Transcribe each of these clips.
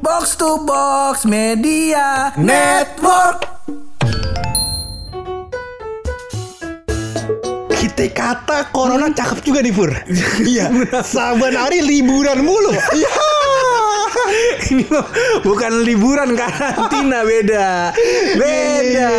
Box to Box Media Network. Kita kata corona cakep juga nih Pur. Iya. Saban hari liburan mulu. Iya Ini bukan liburan karantina beda. Beda.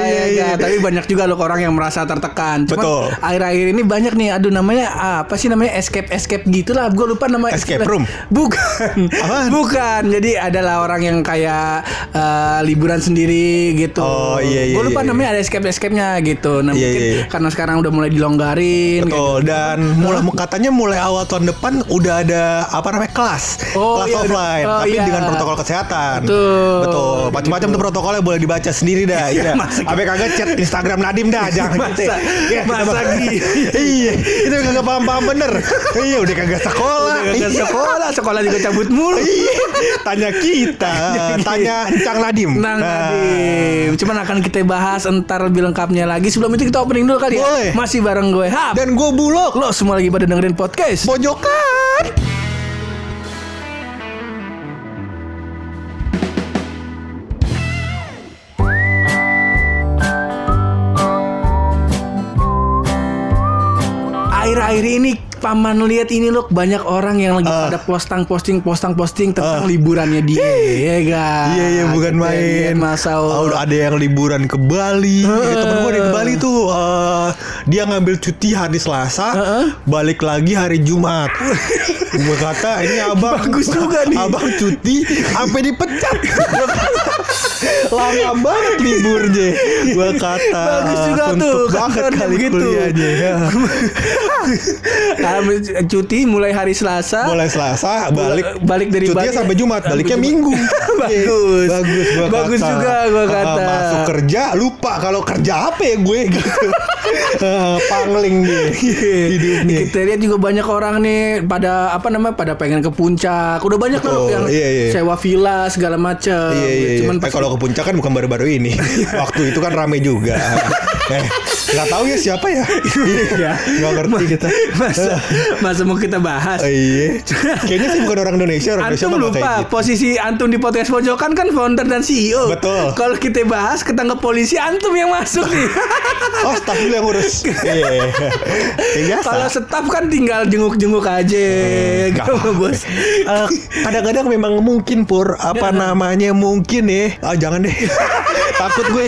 Iya, ya kan? Tapi banyak juga loh orang yang merasa tertekan. Cuman Betul. akhir-akhir ini banyak nih aduh namanya apa sih namanya escape escape gitulah. Gue lupa nama Escape room? Bukan. Apaan? Bukan. Jadi adalah orang yang kayak eh, liburan sendiri gitu. Oh, iya, iya, Gue lupa iya, namanya ada escape escape-nya gitu. Nah, Iya, mungkin iya, iya. karena sekarang udah mulai dilonggarin gitu. Betul Dan mulai katanya mulai awal tahun depan Udah ada apa namanya kelas Oh, Kelas iya, offline oh, Tapi iya. dengan protokol kesehatan Betul. Betul Macam-macam tuh protokolnya boleh dibaca sendiri dah Iya masa- Sampai kagak chat Instagram Nadim dah Jangan gitu Masa- Iya, masa kita- gitu? Iya Itu kagak paham-paham bener Iya udah kagak sekolah Udah kagak Iya. sekolah, sekolah juga cabut mulu. Iya, tanya kita, tanya Cang Nadim. Nang Nah. Nadim. Cuman akan kita bahas entar lebih lengkapnya lagi. Sebelum itu kita opening dulu kali ya. Boleh. Masih bareng gue Hap. Dan gue bulog, lo semua lagi pada dengerin podcast. pojokan. Akhir-akhir ini paman lihat ini loh banyak orang yang lagi Ah. pada posting posting posting posting tentang liburannya dia, ya kan? Iya iya bukan Gitu, main. Masa Oh, ada yang liburan ke Bali. Ya, temen gue di Bali tuh eh, dia ngambil cuti hari Selasa, Heeh. balik lagi hari Jumat. gue kata ini abang Bagus juga nih. Abang cuti sampai dipecat. Lama banget liburnya. Gue kata Bagus juga tuh, banget kan kali begitu. kuliahnya. Ya. Cuti mulai hari Selasa. Mulai Selasa balik balik dari cutinya sampai Jumat, baliknya Minggu. Bagus. bagus gua Bagus kata. juga gua Ah, kata. masuk kerja lupa kalau kerja apa ya gue gitu. Ah, Pangling nih hidupnya. Kita lihat juga banyak orang nih pada apa namanya pada pengen ke puncak. Udah banyak loh yang iya, iya. sewa villa segala macam. Iya iya. Cuman iya. Eh, pas- kalau ke puncak kan bukan baru-baru ini. Waktu itu kan rame juga. eh, nggak tahu ya siapa ya? Iya. Nggak ngerti kita. masa masa mau kita bahas. Oh, iya. Kayaknya sih bukan orang Indonesia. Orang Indonesia Antum nggak lupa gitu. posisi Antum di podcast pojokan kan founder dan CEO. Betul. Kalau kita bahas ketangkep polisi Antum yang masuk nih. Oh, staff dulu yang ngurus. Iya. iya. Biasa. Kalau staff kan tinggal jenguk-jenguk aja. Nggak Gitu, bos. Eh, kadang-kadang memang mungkin pur apa namanya mungkin ya ah jangan deh takut gue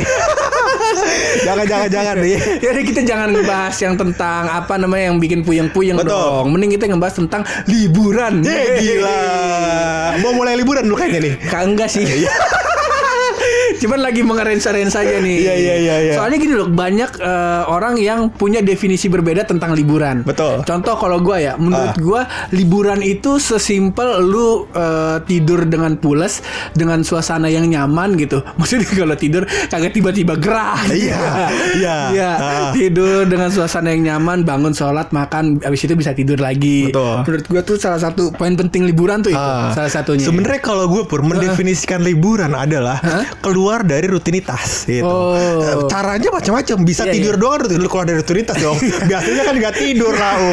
jangan jangan jangan deh Jadi kita jangan ngebahas yang tentang apa namanya yang bikin puyeng-puyeng dong. Mending kita ngebahas tentang liburan. Eh, gila mau mulai liburan dulu kayaknya nih Kak enggak sih. Cuman lagi mengerensa-rensa aja nih. Iya, iya, iya, iya. Soalnya gini loh, banyak eh, orang yang punya definisi berbeda tentang liburan. Betul. Contoh kalau gua ya, menurut Ah. gua liburan itu sesimpel lu eh, tidur dengan pules, dengan suasana yang nyaman gitu. Maksudnya kalau tidur kagak tiba-tiba gerah. Iya, iya. Iya, Ah. tidur dengan suasana yang nyaman, bangun sholat, makan, habis itu bisa tidur lagi. Betul. Menurut gua tuh salah satu poin penting liburan tuh itu, Ah, salah satunya. Sebenarnya kalau gue pur mendefinisikan liburan adalah keluar dari rutinitas gitu. Oh. Caranya macam-macam. Bisa Iya, tidur iya. doang rutin lu keluar dari rutinitas dong. Biasanya kan nggak tidur lau.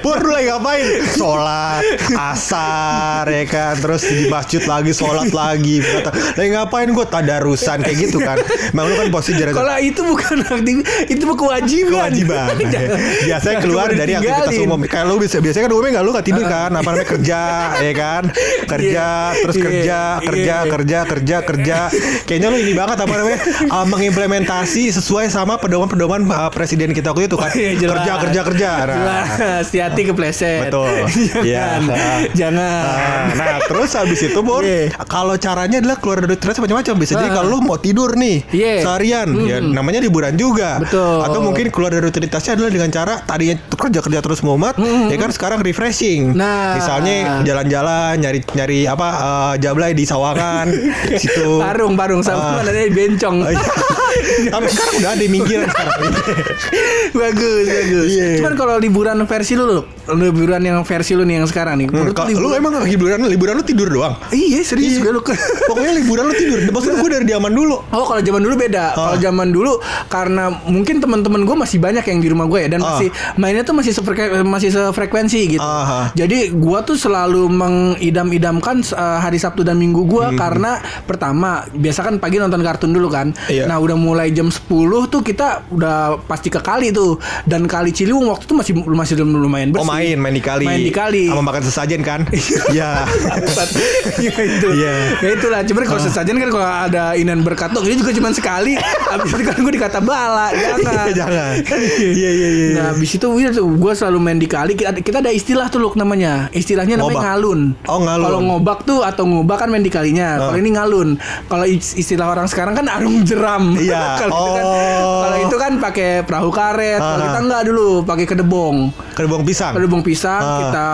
Pur lu lagi ngapain? Sholat, asar ya kan. Terus di masjid lagi sholat lagi. Kata, lagi ngapain gue tadarusan kayak gitu kan. Memang lu kan posisi jarak Kalau itu bukan aktif, itu mah kewajiban. kewajiban. Jangan- biasanya keluar dari aktivitas umum. Kayak lu bisa biasanya kan umumnya nggak lu nggak tidur kan? Apa namanya kerja, ya kan? Kerja, Iya, terus iya, kerja, iya. kerja, kerja, kerja, kerja. Kayaknya lu ini banget apa namanya? uh, mengimplementasi sesuai sama pedoman-pedoman uh, presiden kita waktu itu kan. Iya, jelas. kerja, kerja, kerja. Nah. Jelas, hati-hati kepleset. Betul. Jangan. Iya. Jangan. Nah, nah, terus habis itu Bor, Iya. kalau caranya adalah keluar dari stres macam-macam. Bisa jadi Ah. kalau lu mau tidur nih Iya. seharian, ya namanya liburan juga. Betul. Atau mungkin keluar dari rutinitasnya adalah dengan cara tadinya kerja-kerja terus mumet, ya kan sekarang refreshing. Nah. Misalnya jalan-jalan, nyari nyari apa eh, jablay di Sawangan, situ. Parung, parung sama Ah. ada bencong. Oh, iya. Tapi sekarang udah ada minggiran sekarang. bagus, bagus. Iya. Cuman kalau liburan versi lu, liburan yang versi lu nih yang sekarang nih. Hmm, kalau- lu emang liburan liburan lu tidur doang. Iya, serius gue lu. Pokoknya liburan lu tidur. Maksudnya gue dari zaman dulu. Oh kalau zaman dulu beda. Kalau Ah. zaman dulu karena mungkin teman-teman gue masih banyak yang di rumah gue ya dan Ah. masih mainnya tuh masih sefrekuensi, masih sefrekuensi gitu. Ah. Jadi gue tuh selalu mengidam-idamkan uh, hari Sabtu dan Minggu gue karena pertama biasa kan pagi nonton kartun dulu kan. Iya. Nah udah mulai jam 10 tuh kita udah pasti ke kali tuh dan kali Ciliwung waktu itu masih masih lumayan bersih. Oh main, main di kali. Main di kali. Sama makan sesajen kan? Iya. Ya itu. Iya. Ya itulah. Cuman kalau sesajen kan kalau ada inan berkatung ini juga cuma sekali. Habis itu kan gue dikata bala. Jangan. Jangan. Iya, iya, iya. Nah, habis itu gue selalu main di kali. Kita, kita ada istilah tuh Luk namanya. Istilahnya namanya Ngobak. ngalun. Oh, ngalun. Kalau ngobak tuh atau ngobak kan main di kalinya. Kalau ini ngalun. Kalau is- istilah orang sekarang kan arung jeram. Iya. kalau itu kan Oh. kalau itu kan pakai perahu karet. Kalau kita enggak dulu pakai kedebong. Kedebong pisang. Kedebong pisang Ah. kita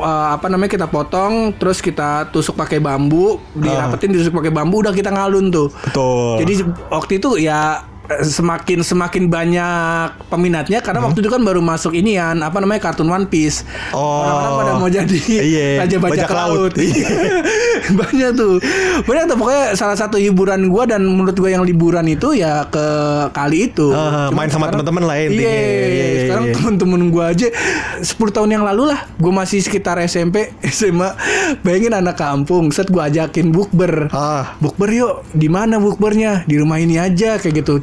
uh, apa namanya kita potong terus kita tusuk pakai bambu, dirapetin ditusuk pakai bambu udah kita ngalun tuh. Betul. Jadi waktu itu ya semakin semakin banyak peminatnya karena waktu itu kan baru masuk inian apa namanya kartun One Piece. Hmm. Oh. Orang-orang pada mau jadi Iya, raja bajak, bajak laut. laut. Iya. banyak tuh. Banyak tuh pokoknya salah satu hiburan gua dan menurut gua yang liburan itu ya ke kali itu. Cuman main sama teman-teman lah ya. Iya, Iya, iya, sekarang iya. temen-temen gua aja 10 tahun yang lalu lah Gue masih sekitar SMP SMA Bayangin anak kampung Set gue ajakin bukber Ah. Bukber yuk di mana bukbernya Di rumah ini aja kayak gitu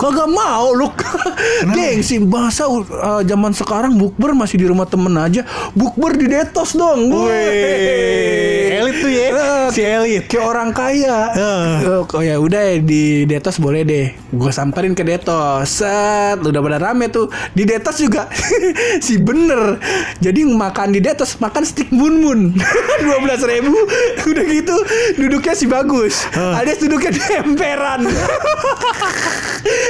Kagak mau lu Gengsi Masa uh, zaman sekarang bukber masih di rumah temen aja Bukber di detos dong Wih, elit tuh ya. Eh, Si elit. kayak orang kaya. Heeh. Oh ya udah ya, di Detos boleh deh. Gue samperin ke Detos. Set, udah pada rame tuh. Di Detos juga si bener. Jadi makan di Detos makan stick mun mun. Dua belas ribu. Udah gitu duduknya si bagus. Ada duduknya di emperan.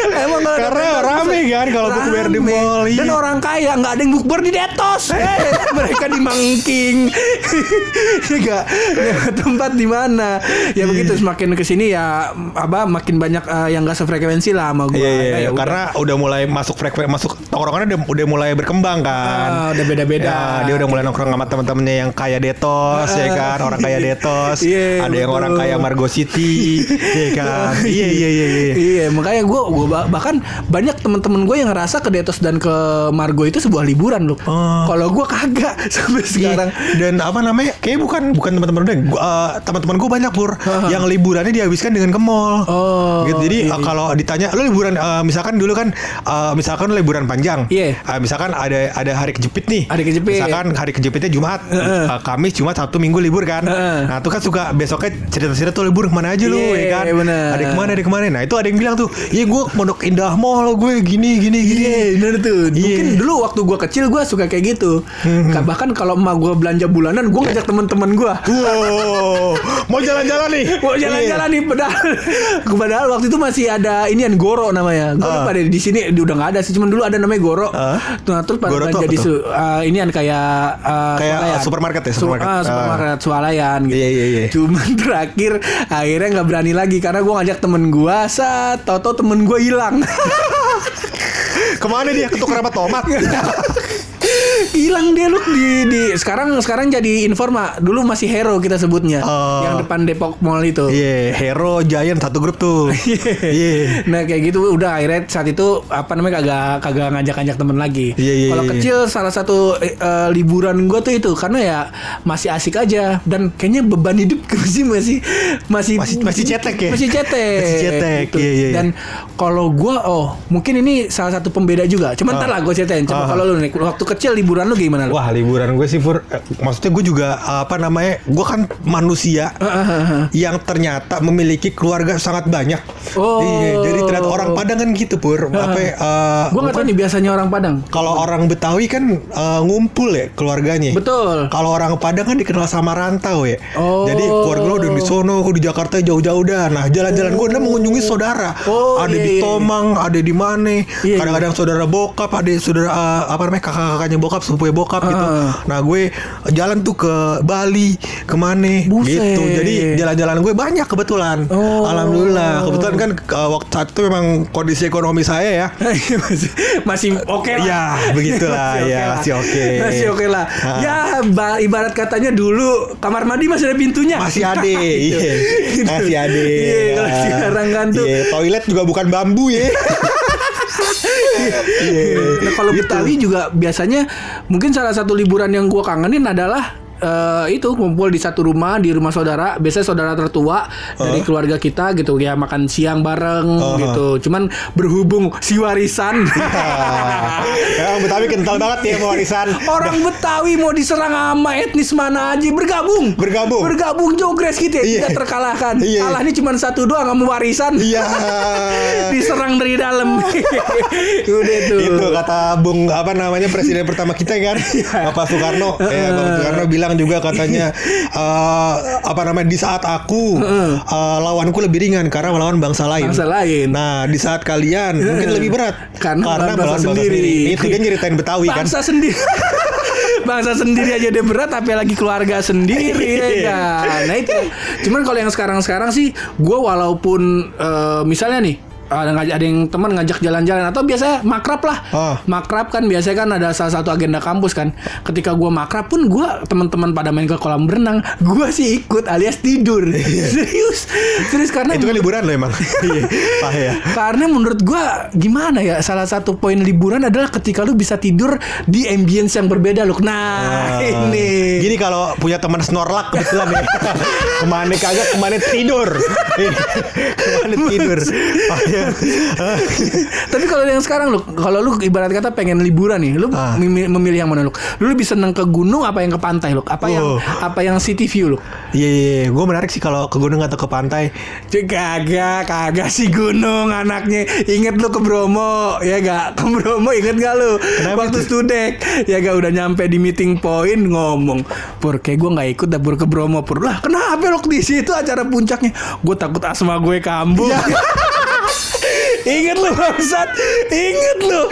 Emang ada Karena rame kan kalau bukber di mall, iya. Dan orang kaya nggak ada yang bukber di Detos. Eh, mereka di Mangking. ya enggak tempat di mana. Ya begitu semakin ke sini ya apa makin banyak eh, yang gak sefrekuensi lah sama gua. Iya, iya, Ya, iya. ya karena udah mulai masuk frekuensi masuk tongkrongannya udah, udah mulai berkembang kan. Ah, udah beda-beda. Ya, dia udah mulai nongkrong sama teman-temannya yang kaya Detos ya kan, orang kaya Detos. Iya, ada yang orang kaya Margo City, ya kan. Iya, iya, iya, iya. Iya, makanya gue gua bah- bahkan banyak teman-teman gue yang ngerasa ke Detos dan ke Margo itu sebuah liburan loh. Oh. Kalau gue kagak sampai sekarang. Iya, Dan apa namanya? Kayak bukan bukan teman-teman udah. Gua, eh, teman-teman gue banyak pur yang liburannya dihabiskan dengan ke mall. Oh, Gitu. Jadi iya, eh, kalau ditanya lu liburan eh, misalkan dulu kan eh, misalkan lu liburan panjang. Iya. Eh, misalkan ada ada hari kejepit nih. Hari kejepit. Misalkan hari kejepitnya Jumat, eh, Kamis, Jumat, Sabtu, Minggu libur kan. Heeh. Nah, itu kan suka besoknya cerita-cerita tuh libur ke mana aja lu Iya, ya kan. bener. Ada ke mana, ada ke mana. Nah, itu ada yang bilang tuh, "Iya gue Pondok Indah Mall gue gini gini gini." Iya bener tuh Iya. Mungkin dulu waktu gue kecil gue suka kayak gitu Hmm. Bahkan kalau emak gue belanja bulanan Gue ngajak temen-temen gue Wow, mau jalan-jalan nih. Mau jalan-jalan Iya. nih padahal padahal waktu itu masih ada inian Goro namanya. Gue Ah. lupa deh di sini udah nggak ada sih cuman dulu ada namanya Goro. Ah. Nah, terus pada Goro tuh belanja apa di tuh? su- uh, inian kayak uh, Kayak, uh, supermarket ya, Su- supermarket. ah, supermarket swalayan gitu. Iya, iya, iya. Cuman terakhir akhirnya nggak berani lagi karena gue ngajak temen gue saat tau-tau temen gue hilang. Ke mana dia ketukar sama tomat? hilang dia lu di, di sekarang sekarang jadi Informa dulu masih Hero kita sebutnya Oh. yang depan Depok Mall itu Iya, Hero Giant satu grup tuh. Iya. Nah kayak gitu udah akhirnya saat itu apa namanya kagak kagak ngajak-ngajak temen lagi. Iya, iya, Kalau iya, kecil salah satu eh, liburan gue tuh itu karena ya masih asik aja dan kayaknya beban hidup masih masih masih Masih- masih cetek ya? Masih cetek. Masih cetek, gitu. iya, iya, iya. Dan kalau gue oh mungkin ini salah satu pembeda juga. Cuman ntar lah gue ceritain. Coba Ah. kalau lu nih waktu kecil liburan lu gimana lu? Wah liburan gue sih Pur eh, Maksudnya gue juga apa namanya Gue kan manusia Yang ternyata memiliki keluarga sangat banyak Oh. Iya, Jadi ternyata orang Padang kan gitu Pur Apa ya, eh, Gue nggak tahu nih biasanya orang Padang. Kalau orang Betawi kan eh, ngumpul ya keluarganya Betul. Kalau orang Padang kan dikenal sama rantau ya. Oh. Jadi keluarga lo udah di sono, di Jakarta jauh-jauh dah. Nah, jalan-jalan gue udah mengunjungi saudara. Oh, ada iya, di iya. Tomang, ada di mana. Iya, Kadang-kadang saudara bokap, ada saudara eh, apa namanya kakak-kakaknya bokap sepupunya bokap gitu. Heeh. Nah gue jalan tuh ke Bali, ke mana Buset. gitu. Jadi jalan-jalan gue banyak kebetulan. Oh. Alhamdulillah. Kebetulan kan uh, waktu saat itu memang kondisi ekonomi saya ya. masih masih oke lah. Ya, begitulah, Masih ya, lah. masih oke. Masih oke lah. Ah. Ya, ba- ibarat katanya dulu kamar mandi masih ada pintunya. Masih ada, Gitu. iya. Gitu. Masih ada. Iya, kalau sekarang kan tuh. Iya, toilet juga bukan bambu ya. Iya. Nah, kalau Gitu. Betawi juga biasanya mungkin salah satu liburan yang gua kangenin adalah eh, itu kumpul di satu rumah di rumah saudara biasanya saudara tertua dari keluarga kita gitu ya makan siang bareng Uh-huh. gitu cuman berhubung si warisan Emang Betawi kental banget ya warisan. Orang Betawi mau diserang sama etnis mana aja bergabung. Bergabung. Bergabung jogres gitu ya, Iya. tidak terkalahkan. Iya. Kalahnya cuma satu doang sama warisan. Iya. Diserang dari dalam. Udah tuh. itu kata Bung apa namanya presiden pertama kita kan Iya. Bapak Soekarno ya Bapak Soekarno bilang juga katanya eh, apa namanya di saat aku eh, lawanku lebih ringan karena melawan bangsa lain Bangsa lain. nah di saat kalian mungkin lebih berat Karena melawan bangsa melawan sendiri. itu dia nyeritain Betawi kan Bangsa sendiri. Bangsa sendiri aja udah berat apalagi keluarga sendiri ya kan. Nah itu. Cuman kalau yang sekarang-sekarang sih gue walaupun eh, misalnya nih ada ngajak ada yang teman ngajak jalan-jalan atau biasanya makrab lah. Ah. Makrab kan biasanya kan ada salah satu agenda kampus kan. Ketika gua makrab pun gua teman-teman pada main ke kolam berenang, gua sih ikut alias tidur. Serius. Serius karena itu kan liburan loh emang iya Pah ya karena menurut gua gimana ya salah satu poin liburan adalah ketika lu bisa tidur di ambience yang berbeda loh. Nah, ini. Gini kalau punya teman snorlak kebetulan ya. ke mana kagak ke mana tidur. ke mana tidur. Ah, ya. Tapi kalau yang sekarang lu, kalau lu ibarat kata pengen liburan nih, lu Ah. memi- memilih yang mana lu? Lu lebih seneng ke gunung apa yang ke pantai lu? Apa yang Oh. apa yang city view lu? Iya, iya, iya. gue menarik sih kalau ke gunung atau ke pantai. Kagak, kagak sih gunung anaknya. Ingat lu ke Bromo, ya gak? Ke Bromo inget gak lu? Kenapa Waktu tuh? studek, ya gak udah nyampe di meeting point ngomong, Pur, kayak gue nggak ikut dah Pur ke Bromo Pur. Lah kenapa lu di situ acara puncaknya? Gue takut asma gue kambuh. Ingat lu bangsat. Ingat lu.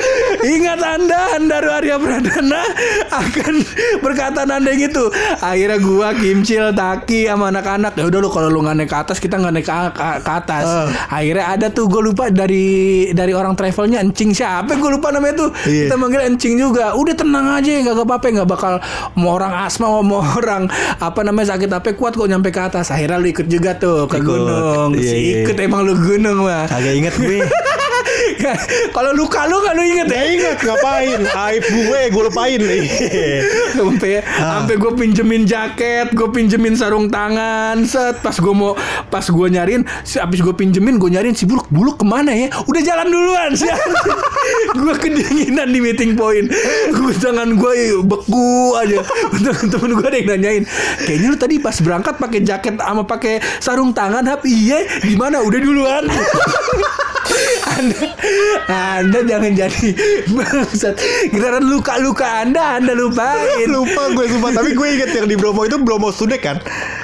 Ingat anda Anda Arya Pradana Akan berkata anda gitu Akhirnya gua Kimcil Taki sama anak-anak. Ya udah lu kalau lu nggak naik ke atas Kita nggak naik ke, ke- ke atas. Ah. Akhirnya ada tuh gue lupa dari dari orang travelnya Encing siapa? Gue lupa namanya tuh. Iya. Kita manggil Encing juga. Udah tenang aja Gak apa-apa Gak bakal Mau orang asma Mau orang Apa namanya sakit apa kuat kok nyampe ke atas. Akhirnya lu ikut juga tuh Ke Ikut. gunung. Iya, Si iya. ikut emang lu gunung mah Kagak inget gue. Kalau luka lu kan lu inget ya? Inget ngapain? Aib gue gue lupain nih. Sampai Ah. sampai gue pinjemin jaket, gue pinjemin sarung tangan, set pas gue mau pas gue nyariin, si abis gue pinjemin gue nyariin si buluk buluk ke mana ya? Udah jalan duluan sih. gue kedinginan di meeting point, gue tangan gue beku aja. Temen gue ada yang nanyain, kayaknya lu tadi pas berangkat pakai jaket sama pakai sarung tangan, hap iya gimana? Udah duluan. Anda, anda jangan jadi bangsat. Giliran luka-luka Anda, Anda lupain. Lupa gue sumpah Tapi gue inget yang di Bromo itu Bromo Studek kan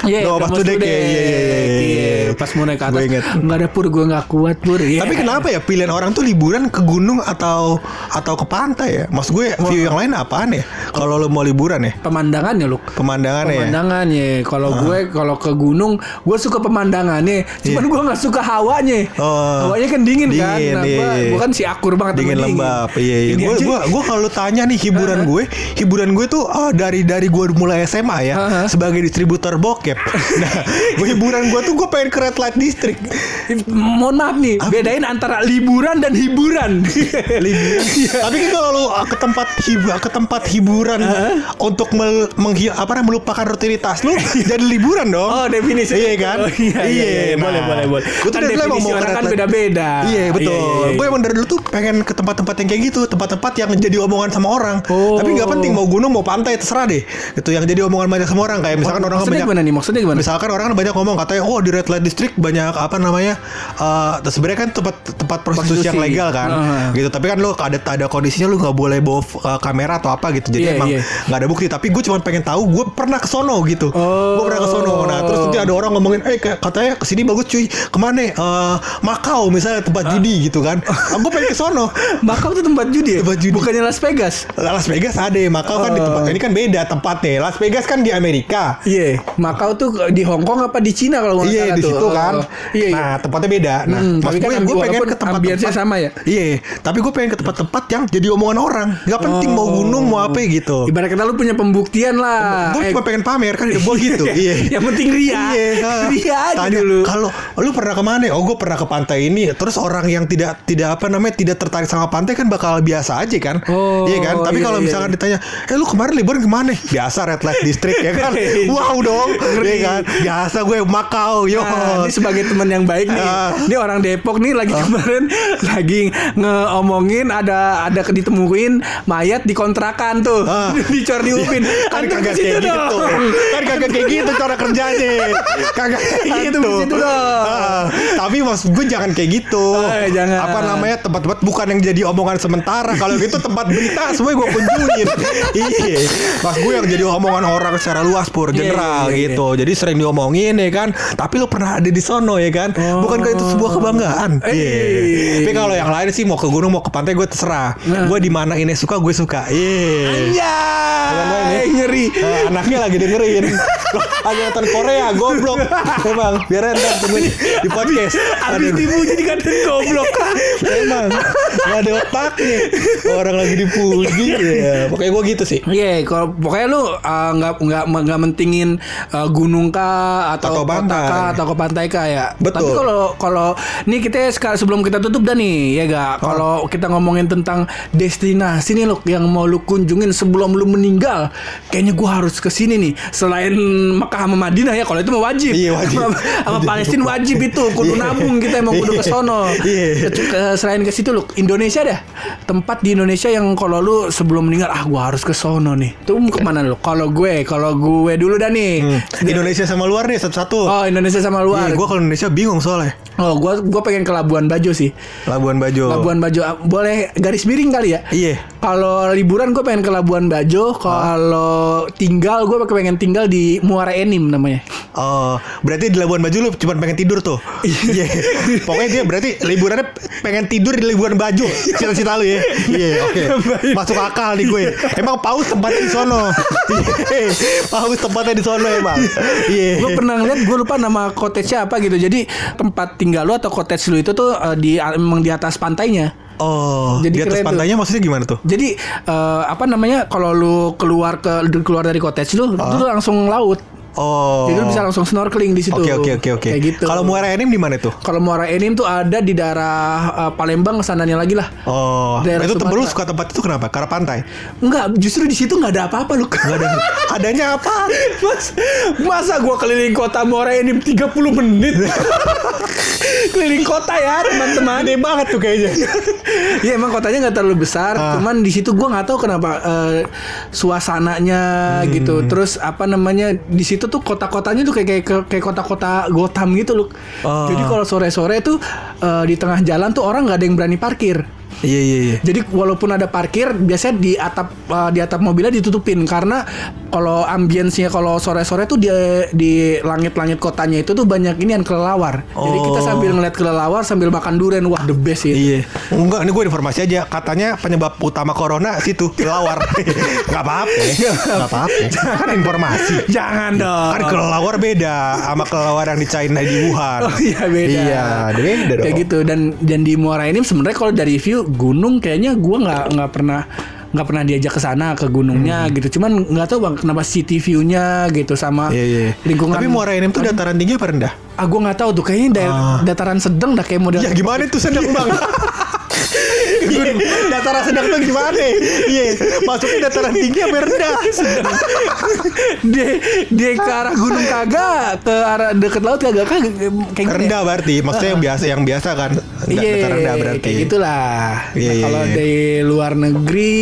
Iya, Bromo Bromo Studek ya Studek. Iya iya iya, iya Iya, Pas mau naik ke atas, Gue inget nggak ada pur, gue nggak kuat pur. Iya. Tapi kenapa ya pilihan orang tuh liburan ke gunung atau atau ke pantai ya? Maksud gue view yang lain apaan ya? Kalau lo mau liburan ya? Pemandangannya lu. Pemandangannya ya? Pemandangannya. Kalau gue kalau ke gunung, gue suka pemandangannya. Cuman gue nggak suka hawanya. Iya. Oh. Hawanya kan dingin, kan. Dingin, Nah, gue, iya. gue kan si akur banget dingin lembab. Iya iya. Gue gue gue kalau tanya nih hiburan gue hiburan gue tuh ah, dari dari gue mulai SMA ya sebagai distributor bokep. Nah gue hiburan gue tuh gue pengen ke red light district. Mohon maaf nih, bedain antara liburan dan hiburan. liburan. Tapi kan kalau lu ah, ke tempat hib ke tempat hiburan untuk mel, menghi- apa namanya melupakan rutinitas lu jadi liburan dong. Oh definisi. Iya kan? oh, iya, iya, iya, boleh nah. boleh boleh. Gue tuh kan definisi orang kan light. Beda Iya betul. Gue emang dari dulu tuh pengen ke tempat-tempat yang kayak gitu, tempat-tempat yang jadi omongan sama orang. Oh. Tapi nggak penting mau gunung mau pantai terserah deh. Itu yang jadi omongan banyak sama orang kayak misalkan orang kan maksudnya banyak gimana nih maksudnya gimana Misalkan orang kan banyak ngomong katanya oh di red light district banyak apa namanya eh sebenarnya kan tempat tempat prostitusi yang Prostitusi. legal kan Heeh. gitu tapi kan lo ada ada kondisinya lu nggak boleh bawa eh, kamera atau apa gitu jadi Iya, emang iya. nggak ada bukti tapi gue cuma pengen tahu gue pernah ke sono gitu Oh. gue pernah ke sono nah terus nanti ada orang ngomongin, eh katanya ke sini bagus cuy. Ke mana? Eh Makau misalnya tempat judi gitu kan. Aku pengen ke sono. Makau tuh tempat judi ya? Tempat judi. Bukannya Las Vegas. Las Vegas ada, Makau kan di Oh. tempat ini kan beda tempatnya. Las Vegas kan di Amerika. Iya, Makau tuh di Hong Kong apa di Cina kalau nggak Iya salah di tuh. situ kan. Oh, Iya, iya. Nah tempatnya beda. Nah, Hmm, tapi kan gue, pengen ke tempat ambience-nya sama ya? Iya, tapi gue pengen ke tempat-tempat yang jadi omongan orang. Gak penting mau gunung mau apa gitu. Ibarat kata lu punya pembuktian lah. Gue Eh, cuma pengen pamer kan gue gitu. Iya. Yang penting ria. Iya. Ria aja Tanya, dulu. Kalau lu pernah ke mana? Oh, gue pernah ke pantai ini. Terus orang yang tidak tidak apa namanya tidak tertarik sama pantai kan bakal biasa aja kan? Oh, iya kan? Tapi iya, kalau iya, misalkan iya. ditanya, eh lu kemarin liburan ke mana? Biasa red light district ya kan? wow dong, iya kan? Biasa gue Makau, yo. Nah, ini sebagai teman yang baik nih. Ah. Ini orang Depok nih lagi kemarin lagi ngeomongin ada ada ditemuin mayat di kontrakan tuh. Ah. Dicor di Upin. kan kagak kayak gitu kan kagak kayak gitu cara kerjanya kagak kayak gitu dong. Tapi mas gue jangan kayak gitu Eh, jangan. apa namanya? Tempat-tempat bukan yang jadi omongan sementara. Kalau gitu tempat berita semua gue kunjungin. Iya. Mas gue yang jadi omongan orang secara luas pur Iya, general iya, iya, gitu. jadi sering diomongin ya kan? Tapi lu pernah ada di sono ya kan? Bukankah itu sebuah kebanggaan? Iya. Tapi kalau yang lain sih mau ke gunung mau ke pantai gue terserah. Nah. gue di mana ini suka gue suka. Iya. Ya. Anjay, ngeri. Eh, anaknya lagi dengerin. Lagi nonton Korea goblok. Emang biar tungguin di podcast. Abis Aduh, dipuji dikatain goblok. emang gak ada otaknya orang lagi dipuji ya pokoknya gue gitu sih Iya, kalau pokoknya lu uh, nggak nggak nggak mentingin uh, gunung kah atau, Atau kota pantai. kah atau ke pantai kah ya. Betul. Tapi kalau kalau nih kita sekarang sebelum kita tutup dah nih ya gak. Oh. Kalau kita ngomongin tentang destinasi nih lu yang mau lu kunjungin sebelum lu meninggal, kayaknya gua harus ke sini nih. Selain Mekah sama Madinah ya, kalau itu mah wajib. Iya, wajib. Sama, sama Palestina wajib itu, kudu Iya. nabung kita emang kudu ke sono. Iya. Kecu- ke- Selain ke situ lu Indonesia dah. Tempat di Indonesia yang kalau lu sebelum meninggal ah gua harus ke sono nih. Tuh ke mana lu? Kalau gue, kalau gue dulu dah nih. Hmm. Indonesia sama luar nih satu-satu Oh Indonesia sama luar. Iya, gue kalau Indonesia bingung soalnya Oh gua gua pengen ke Labuan Bajo sih. Labuan Bajo Labuan Bajo ah, boleh garis miring kali ya? Iya Kalau liburan gue pengen ke Labuan Bajo. Kalau tinggal gue pengen tinggal di Muara Enim namanya. Oh, berarti di Labuan Bajo lu cuma pengen tidur tuh. Iya. Pokoknya dia berarti liburannya pengen tidur di Labuan Bajo. Cita-cita lu ya. Iya, oke. Masuk akal nih gue. Emang paus tempatnya di sono. Iya. paus tempatnya di sono emang. Iya. gue pernah ngeliat gue lupa nama cottage apa gitu jadi tempat tinggal lu atau cottage lu itu tuh eh, di emang di atas pantainya Oh, Jadi di atas keren tuh. pantainya maksudnya gimana tuh? jadi eh, apa namanya kalau lu keluar ke keluar dari cottage lu itu tuh langsung laut Oh. jadi lu bisa langsung snorkeling di situ Oke oke oke oke. kayak gitu Kalau Muara Enim di mana tuh? kalau Muara Enim tuh ada di daerah eh, Palembang sananya lagi lah Oh, Daerah itu temen lu suka tempat itu kenapa? Karena pantai. Enggak, justru di situ nggak ada apa-apa lu. Gak ada. Adanya apa? Mas, masa gua keliling kota Muara Enim 30 menit? keliling kota ya, teman-teman. Gede banget tuh kayaknya. ya emang kotanya nggak terlalu besar, Ah. cuman di situ gua nggak tahu kenapa eh, suasananya Hmm. gitu. Terus apa namanya di situ tuh kota-kotanya tuh kayak kayak kayak kota-kota Gotham gitu loh. Oh. Jadi kalau sore-sore tuh eh, di tengah jalan tuh orang nggak ada yang berani parkir. Iya iya iya. Jadi walaupun ada parkir, biasanya di atap uh, di atap mobilnya ditutupin karena kalau ambience-nya kalau sore-sore tuh di di langit-langit kotanya itu tuh banyak ini yang kelelawar. Jadi kita Oh. sambil ngeliat kelelawar sambil makan durian, wah the best itu. Iya. Enggak, ini gue informasi aja. Katanya penyebab utama corona situ kelelawar. Gak apa-apa. Gak apa-apa. Kan informasi. Jangan dong. Kan kelelawar beda sama kelelawar yang di China di Wuhan. Oh iya beda. Iya, beda dong. Kayak gitu dan dan di Muara ini sebenarnya kalau dari view gunung kayaknya gua nggak nggak pernah nggak pernah diajak ke sana ke gunungnya gitu. Cuman nggak tahu bang kenapa city view-nya gitu sama Hmm. Iya, iya. lingkungan. Tapi Muara Enim tuh dataran tinggi apa rendah? Ah gue nggak tahu tuh kayaknya daer- Ah. dataran sedang dah kayak model. Ya gimana tuh sedang bang? Iya, dataran sedang tuh gimana? Iya, masuknya dataran tinggi apa rendah? dia dia ke arah gunung kagak, ke arah deket laut kagak kagak kayak rendah ya? berarti, maksudnya yang biasa yang biasa kan? Iya, Dataran rendah berarti. kayak gitulah. Iya, Nah, iya, kalau iya. dari luar negeri,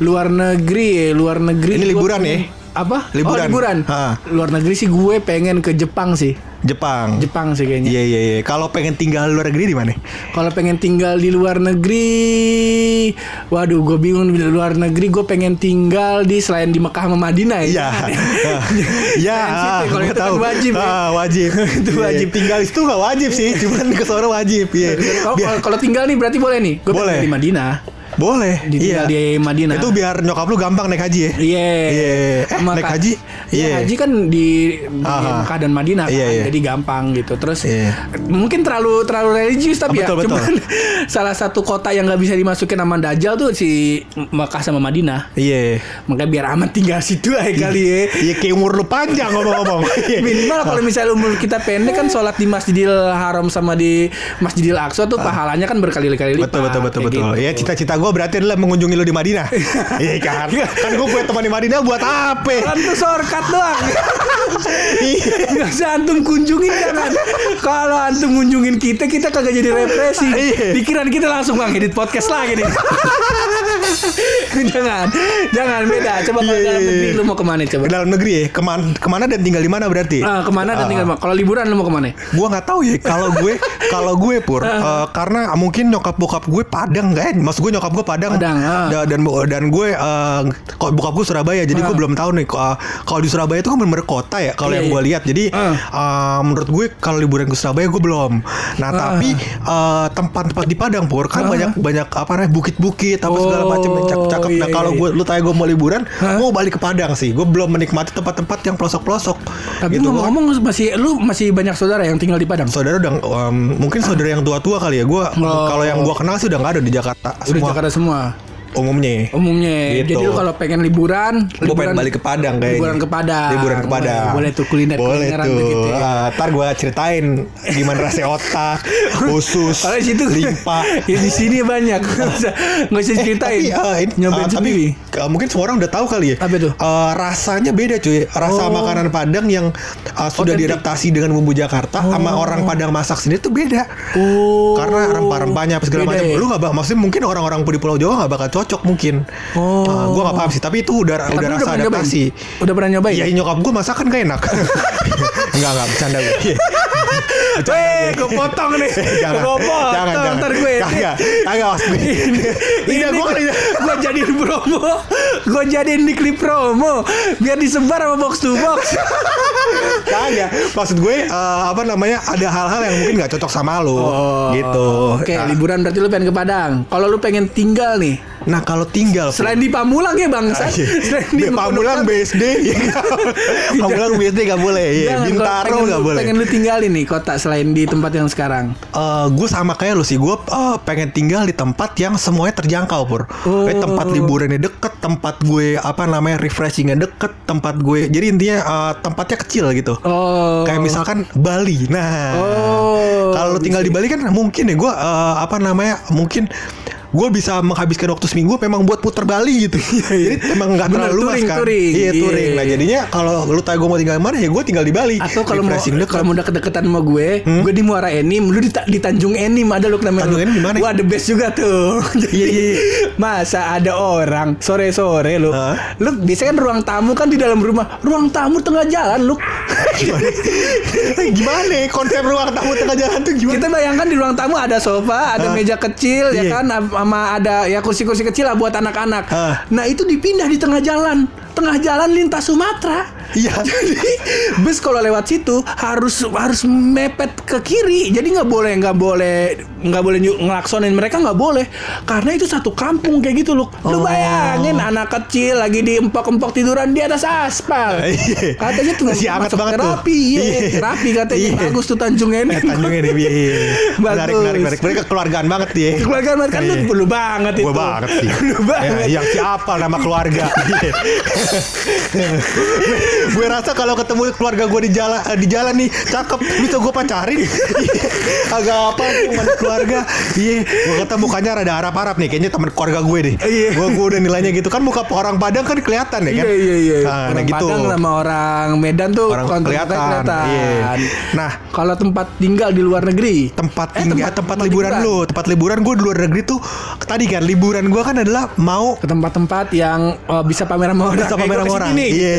luar negeri, luar negeri. Ini liburan ya? Apa? Liburan. Oh, liburan. Ha. Luar negeri sih gue pengen ke Jepang sih. Jepang. Jepang sih kayaknya. Iya iya iya. Kalau pengen tinggal luar negeri di mana? Kalau pengen tinggal di luar negeri, waduh, gue bingung di luar negeri. Gue pengen tinggal di selain di Mekah sama Madinah ya. Iya. Iya. Kalau itu kan tahu. wajib ya. Ah, wajib. Itu Iya, wajib. Tinggal di situ nggak wajib sih, cuman ke sana wajib. Iya. Kalau kalau tinggal nih berarti boleh nih. Gue Boleh. di Madinah. Boleh. Di iya. di Madinah. Itu biar nyokap lu gampang naik haji ya. Iya. Iya. Eh, Sama naik haji? Iya, Iya. haji kan di, di. Mekah dan Madinah kan, Iya, iya. jadi gampang gitu. Terus Iya. mungkin terlalu terlalu religius tapi Ah, betul, ya, betul. cuman salah satu kota yang nggak bisa dimasukin sama Dajjal tuh si Mekah sama Madinah. Iya. Makanya biar aman tinggal situ aja kali ya. Iya kayak umur lu panjang ngomong-ngomong. Iya. Minimal kalau misalnya umur kita pendek kan sholat di Masjidil Haram sama di Masjidil Aqsa tuh pahalanya kan berkali-kali lipat. Betul betul betul betul. gitu. Ya cita-cita gue berarti adalah mengunjungi lu di Madinah. Iya kan? Kan gue punya teman di Madinah buat apa? Kan tuh shortcut doang. Iya. Nggak usah antum kunjungin jangan. Kalau antum kunjungin kita, kita kagak jadi represi. Iya. Pikiran kita langsung bang edit podcast lagi nih. jangan, jangan beda. Coba kalau Iya, dalam negeri lu mau ke mana Ke coba? dalam negeri ya ke mana ke mana dan tinggal di mana berarti? Ah, ke mana dan Ah. tinggal Kalau liburan lu mau ke mana? Gua nggak tahu ya kalau gue kalau gue pur eh, karena mungkin nyokap bokap gue Padang kan maksud gue nyokap gue Padang, Padang, ah. Da- dan dan gue kok bokap gue Surabaya jadi gue belum tahu nih eh, kalau di Surabaya itu kan bener kota ya kalau Iya, yang iya. gue lihat jadi Ah. eh, menurut gue kalau liburan ke Surabaya gue belum nah tapi eh, tempat-tempat di Padang pur kan banyak banyak apa namanya bukit-bukit apa segala macam yang cakep-cakep Oh, nah iya, kalau iya. gue lu tanya gue mau liburan gue mau balik ke Padang sih gue belum menikmati tempat-tempat yang pelosok-pelosok Tapi gitu. Gua- ngomong-ngomong masih lu masih banyak saudara yang tinggal di Padang. saudara udah um, mungkin saudara yang tua-tua kali ya. Gua Oh. kalau yang gua kenal sih udah nggak ada di Jakarta Udah semua Jakarta semua. Umumnya. Umumnya. Gitu. Jadi lu kalau pengen liburan, Gue pengen balik ke Padang kayaknya. Liburan ke Padang. Liburan ke Padang. Boleh, boleh tuh kuliner Boleh tuh. gitu ya. Ah, ntar gue ceritain gimana rasanya otak, usus, Kalau situ limpa. ya di sini banyak. Nggak usah ceritain. Tapi, ah, ini- Nyobain tapi, sendiri. ah, mungkin semua orang udah tahu kali ya. Apa tuh? Ah, rasanya beda cuy. Rasa Oh. makanan Padang yang ah, sudah diadaptasi dengan bumbu Jakarta sama orang Padang masak sendiri tuh beda. Oh. Karena rempah-rempahnya apa segala macam. ya? Lu nggak bak maksudnya mungkin orang-orang di Pulau Jawa nggak bakal cocok mungkin. Oh. Ah, gua nggak paham sih. Tapi itu udah Tapi udah rasa nyobain? adaptasi. Udah pernah nyobain? Iya nyokap gue masakan gak enak. enggak enggak bercanda gue. Eh, gue potong nih. jangan, Gue potong. jangan, jangan. Ntar gue Kagak, kagak mas gue. ini Tidak, gue gue, jadiin promo gue jadiin di klip promo biar disebar sama box to box kagak. Maksud gue eh, apa namanya ada hal-hal yang mungkin nggak cocok sama lo, gitu. Oh, oke Nah, liburan berarti lu pengen ke Padang kalau lu pengen tinggal nih Nah kalau tinggal selain di Pamulang ya bang Ah, iya. selain di Pamulang BSD ya. Pamulang BSD gak boleh ya. Jangan, Bintaro pengen gak lu- boleh. pengen lu tinggalin nih kota selain di tempat yang sekarang? Eh, gue sama kayak lu sih. Gue eh, pengen tinggal di tempat yang semuanya terjangkau pur. Oh. Eh, tempat liburannya deket tempat gue apa namanya refreshingnya deket tempat gue. Jadi intinya eh, tempatnya kecil gitu. Oh. Kayak misalkan Bali. Nah Oh, kalau tinggal di Bali kan mungkin ya gue eh, apa namanya mungkin gue bisa menghabiskan waktu seminggu memang buat puter Bali gitu jadi emang nggak Iya, Bener, terlalu luas kan touring. iya Iya. touring nah jadinya kalau lu tanya gue mau tinggal di mana ya gue tinggal di Bali atau kalau mau kalau mau deket-deketan sama gue, gue di Muara Enim, lu di, di Tanjung Enim ada lu namanya. Tanjung Enim di mana? Wah, the best juga tuh. Jadi, Iya, iya, iya. Masa ada orang sore-sore lu. Hah? Lu biasanya kan ruang tamu kan di dalam rumah. Ruang tamu tengah jalan lu. gimana gimana ya konsep ruang tamu tengah jalan tuh gimana Kita bayangkan di ruang tamu ada sofa, ada Hah? meja kecil ya Iya. kan sama ada ya kursi-kursi kecil lah buat anak-anak. Hah? Nah, itu dipindah di tengah jalan. Tengah jalan lintas Sumatera. Iya. Jadi bus kalau lewat situ harus harus mepet ke kiri. Jadi nggak boleh nggak boleh nggak boleh ngelaksonin mereka nggak boleh karena itu satu kampung kayak gitu loh. Lu Oh. bayangin anak kecil lagi di empok-empok tiduran di atas aspal. Iya. Katanya tuh Masih hangat banget tuh. terapi, iya. Iya. terapi katanya bagus tuh Tanjung Eh, Enim. Tanjung Enim iya, iya. Menarik, menarik, menarik. Mereka keluargaan banget dia. Keluarga banget kan lu, lu banget itu. Gue banget sih. Lu banget. Ya, yang siapa nama keluarga. Gue rasa kalau ketemu keluarga gue di jalan eh, di jalan nih cakep bisa gue pacarin. Agak apa tuh mana keluarga. Iya, gue kata mukanya rada Arab-Arab nih kayaknya teman keluarga gue deh. Iya. Gue gue udah nilainya gitu kan muka orang Padang kan kelihatan ya kan. Iya iya iya. Nah, nah orang gitu. Padang sama orang Medan tuh Orang kontrasnya kelihatan, iya. Nah. kalau tempat tinggal di luar negeri, tempat Eh, tinggal tempat- tempat, tempat liburan, lu tempat liburan gue di luar negeri tuh tadi kan liburan gue kan adalah mau ke tempat-tempat yang oh, bisa pamer sama orang. bisa Kayak pamer gua sama orang iya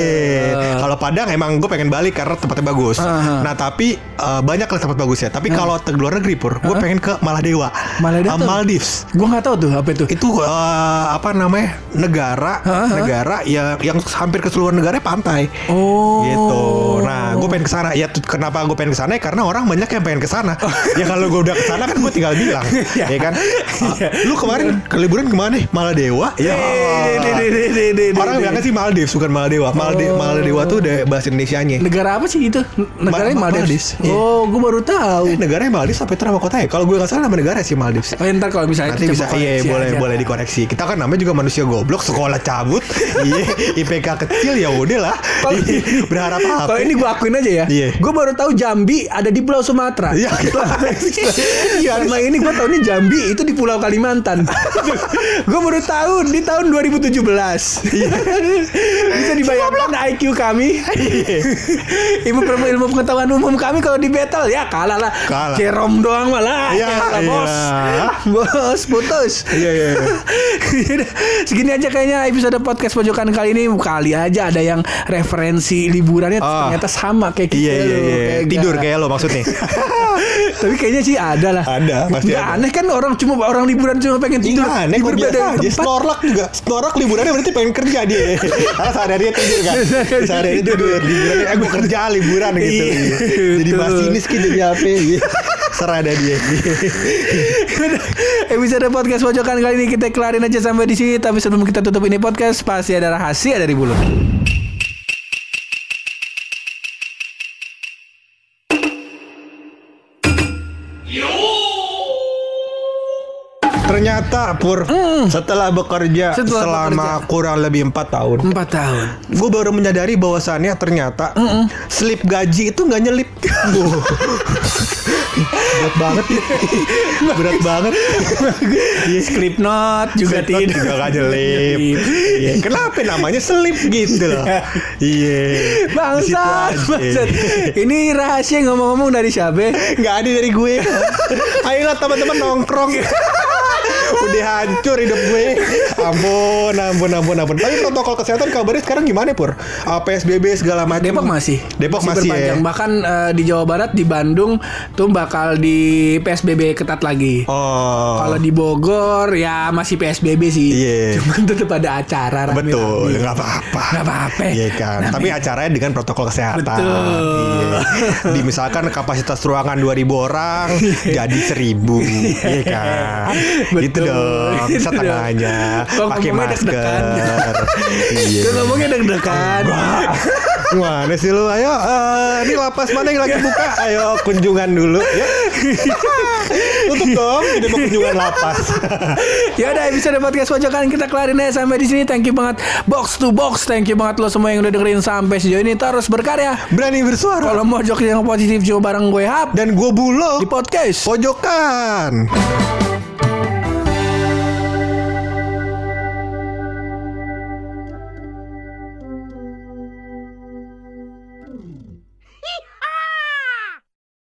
gitu. Kalau Padang emang gue pengen balik karena tempatnya bagus. Uh-huh. Nah tapi eh, banyak lah tempat bagus ya. Tapi kalau ke luar negeri pur, gue pengen ke Maladewa, Maladewa tuh? Maldives. Gua nggak tahu tuh apa itu. Itu eh, apa namanya negara Uh-huh. negara yang yang hampir keseluruhan negaranya pantai. Oh. Gitu. Nah, gue pengen ke sana. Ya, kenapa gue pengen ke sana? Ya, karena orang banyak yang pengen ke sana. ya kalau gue udah ke sana kan gue tinggal bilang, Iya. ya kan. Ah, lu kemarin ke liburan ke mana? Maladewa. Ya. Orang bilangnya sih Maldives bukan Maladewa. Malde Oh. Maladewa tuh udah bahasa Indonesianya. Negara apa sih itu? Negaranya Ma- Maldives. Maldives, iya. Oh, gue baru tahu. Eh, negaranya Maldives apa itu nama kotanya? Kalau gue nggak salah nama negara sih Maldives. Oh, ntar kalau misalnya Nanti bisa iya boleh aja. boleh dikoreksi. Kita kan namanya juga manusia goblok, sekolah cabut, iya IPK kecil ya udah lah. Iya, Berharap apa? Kalau ini gue akuin aja ya. Iya. Gue baru tahu Jambi ada di Pulau Sumatera. Iya. Iya, sama ini gue tahu nih Jambi itu di Pulau Kalimantan. gue baru tahu di tahun 2017. Iya. Bisa dibayangkan IQ kami. Iya. ilmu ilmu pengetahuan umum kami kalau di battle ya kalah lah. Kalah. Jerom doang malah. Iya, Kalah, bos. iya. Bos putus. Iya, iya, iya. Segini aja kayaknya episode podcast pojokan kali ini kali aja ada yang referensi liburannya Ah. ternyata sama kayak kita Iya iya loh, iya. kayak Tidur gak- kayak lo maksudnya. Tapi kayaknya sih ada lah. Ada, pasti Nggak ada. aneh kan orang cuma orang liburan cuma pengen tidur. Iya aneh biasa aja tempat. Snorlak juga Snorlak liburannya berarti pengen kerja dia Karena sehari-hari tidur kan Sehari-hari tidur Liburannya Eh gue kerja liburan gitu Iya, Jadi masinis gitu Jadi apa gitu. Serah ada dia Episode podcast pojokan kali ini kita kelarin aja sampai di sini. Tapi sebelum kita tutup ini podcast pasti ada rahasia dari bulu. Ternyata Pur Setelah bekerja. Setelah Selama kurang lebih 4 tahun Empat tahun. Gue baru menyadari bahwasannya ternyata Slip gaji itu nggak nyelip. Berat banget ya. Berat banget Script note juga Slip note tidak. juga gak nyelip Iya, Kenapa namanya selip gitu loh Iya Di situ Bangsat. Ini rahasia ngomong-ngomong dari siapa? Nggak ada dari gue Ayolah teman-teman nongkrong Udah hancur hidup gue Ampun, ampun, ampun, ampun Tapi protokol kesehatan kabarnya sekarang gimana Pur? Ah, PSBB segala macam Depok masih. Depok masih, ya berpanjang. Bahkan eh, di Jawa Barat, di Bandung tuh bakal di PSBB ketat lagi. Oh Kalau di Bogor ya masih PSBB sih. Iya. Cuman tetap ada acara rame-rame. Betul, nggak apa-apa. Nggak apa-apa. Iya kan. Namanya- Tapi acaranya dengan protokol kesehatan. Betul. Iya. Di misalkan kapasitas ruangan 2000 orang jadi 1000, iya kan. Gitu Betul. Dong. Gitu Setengahnya dong. Kok pakai masker. Iya. Gue ngomongnya deg-degan. Mana sih lu? Ayo, eh, ini lapas mana yang lagi buka? Ayo kunjungan dulu ya. Tutup dong, tidak mau kunjungan lapas. ya udah episode podcast pojokan kita kelarin aja sampai di sini. Thank you banget box to box. Thank you banget lo semua yang udah dengerin sampai sejauh ini. Terus berkarya. Berani bersuara. Kalau mau jok yang positif coba bareng gue Hap Dan gue bulo di podcast. pojokan.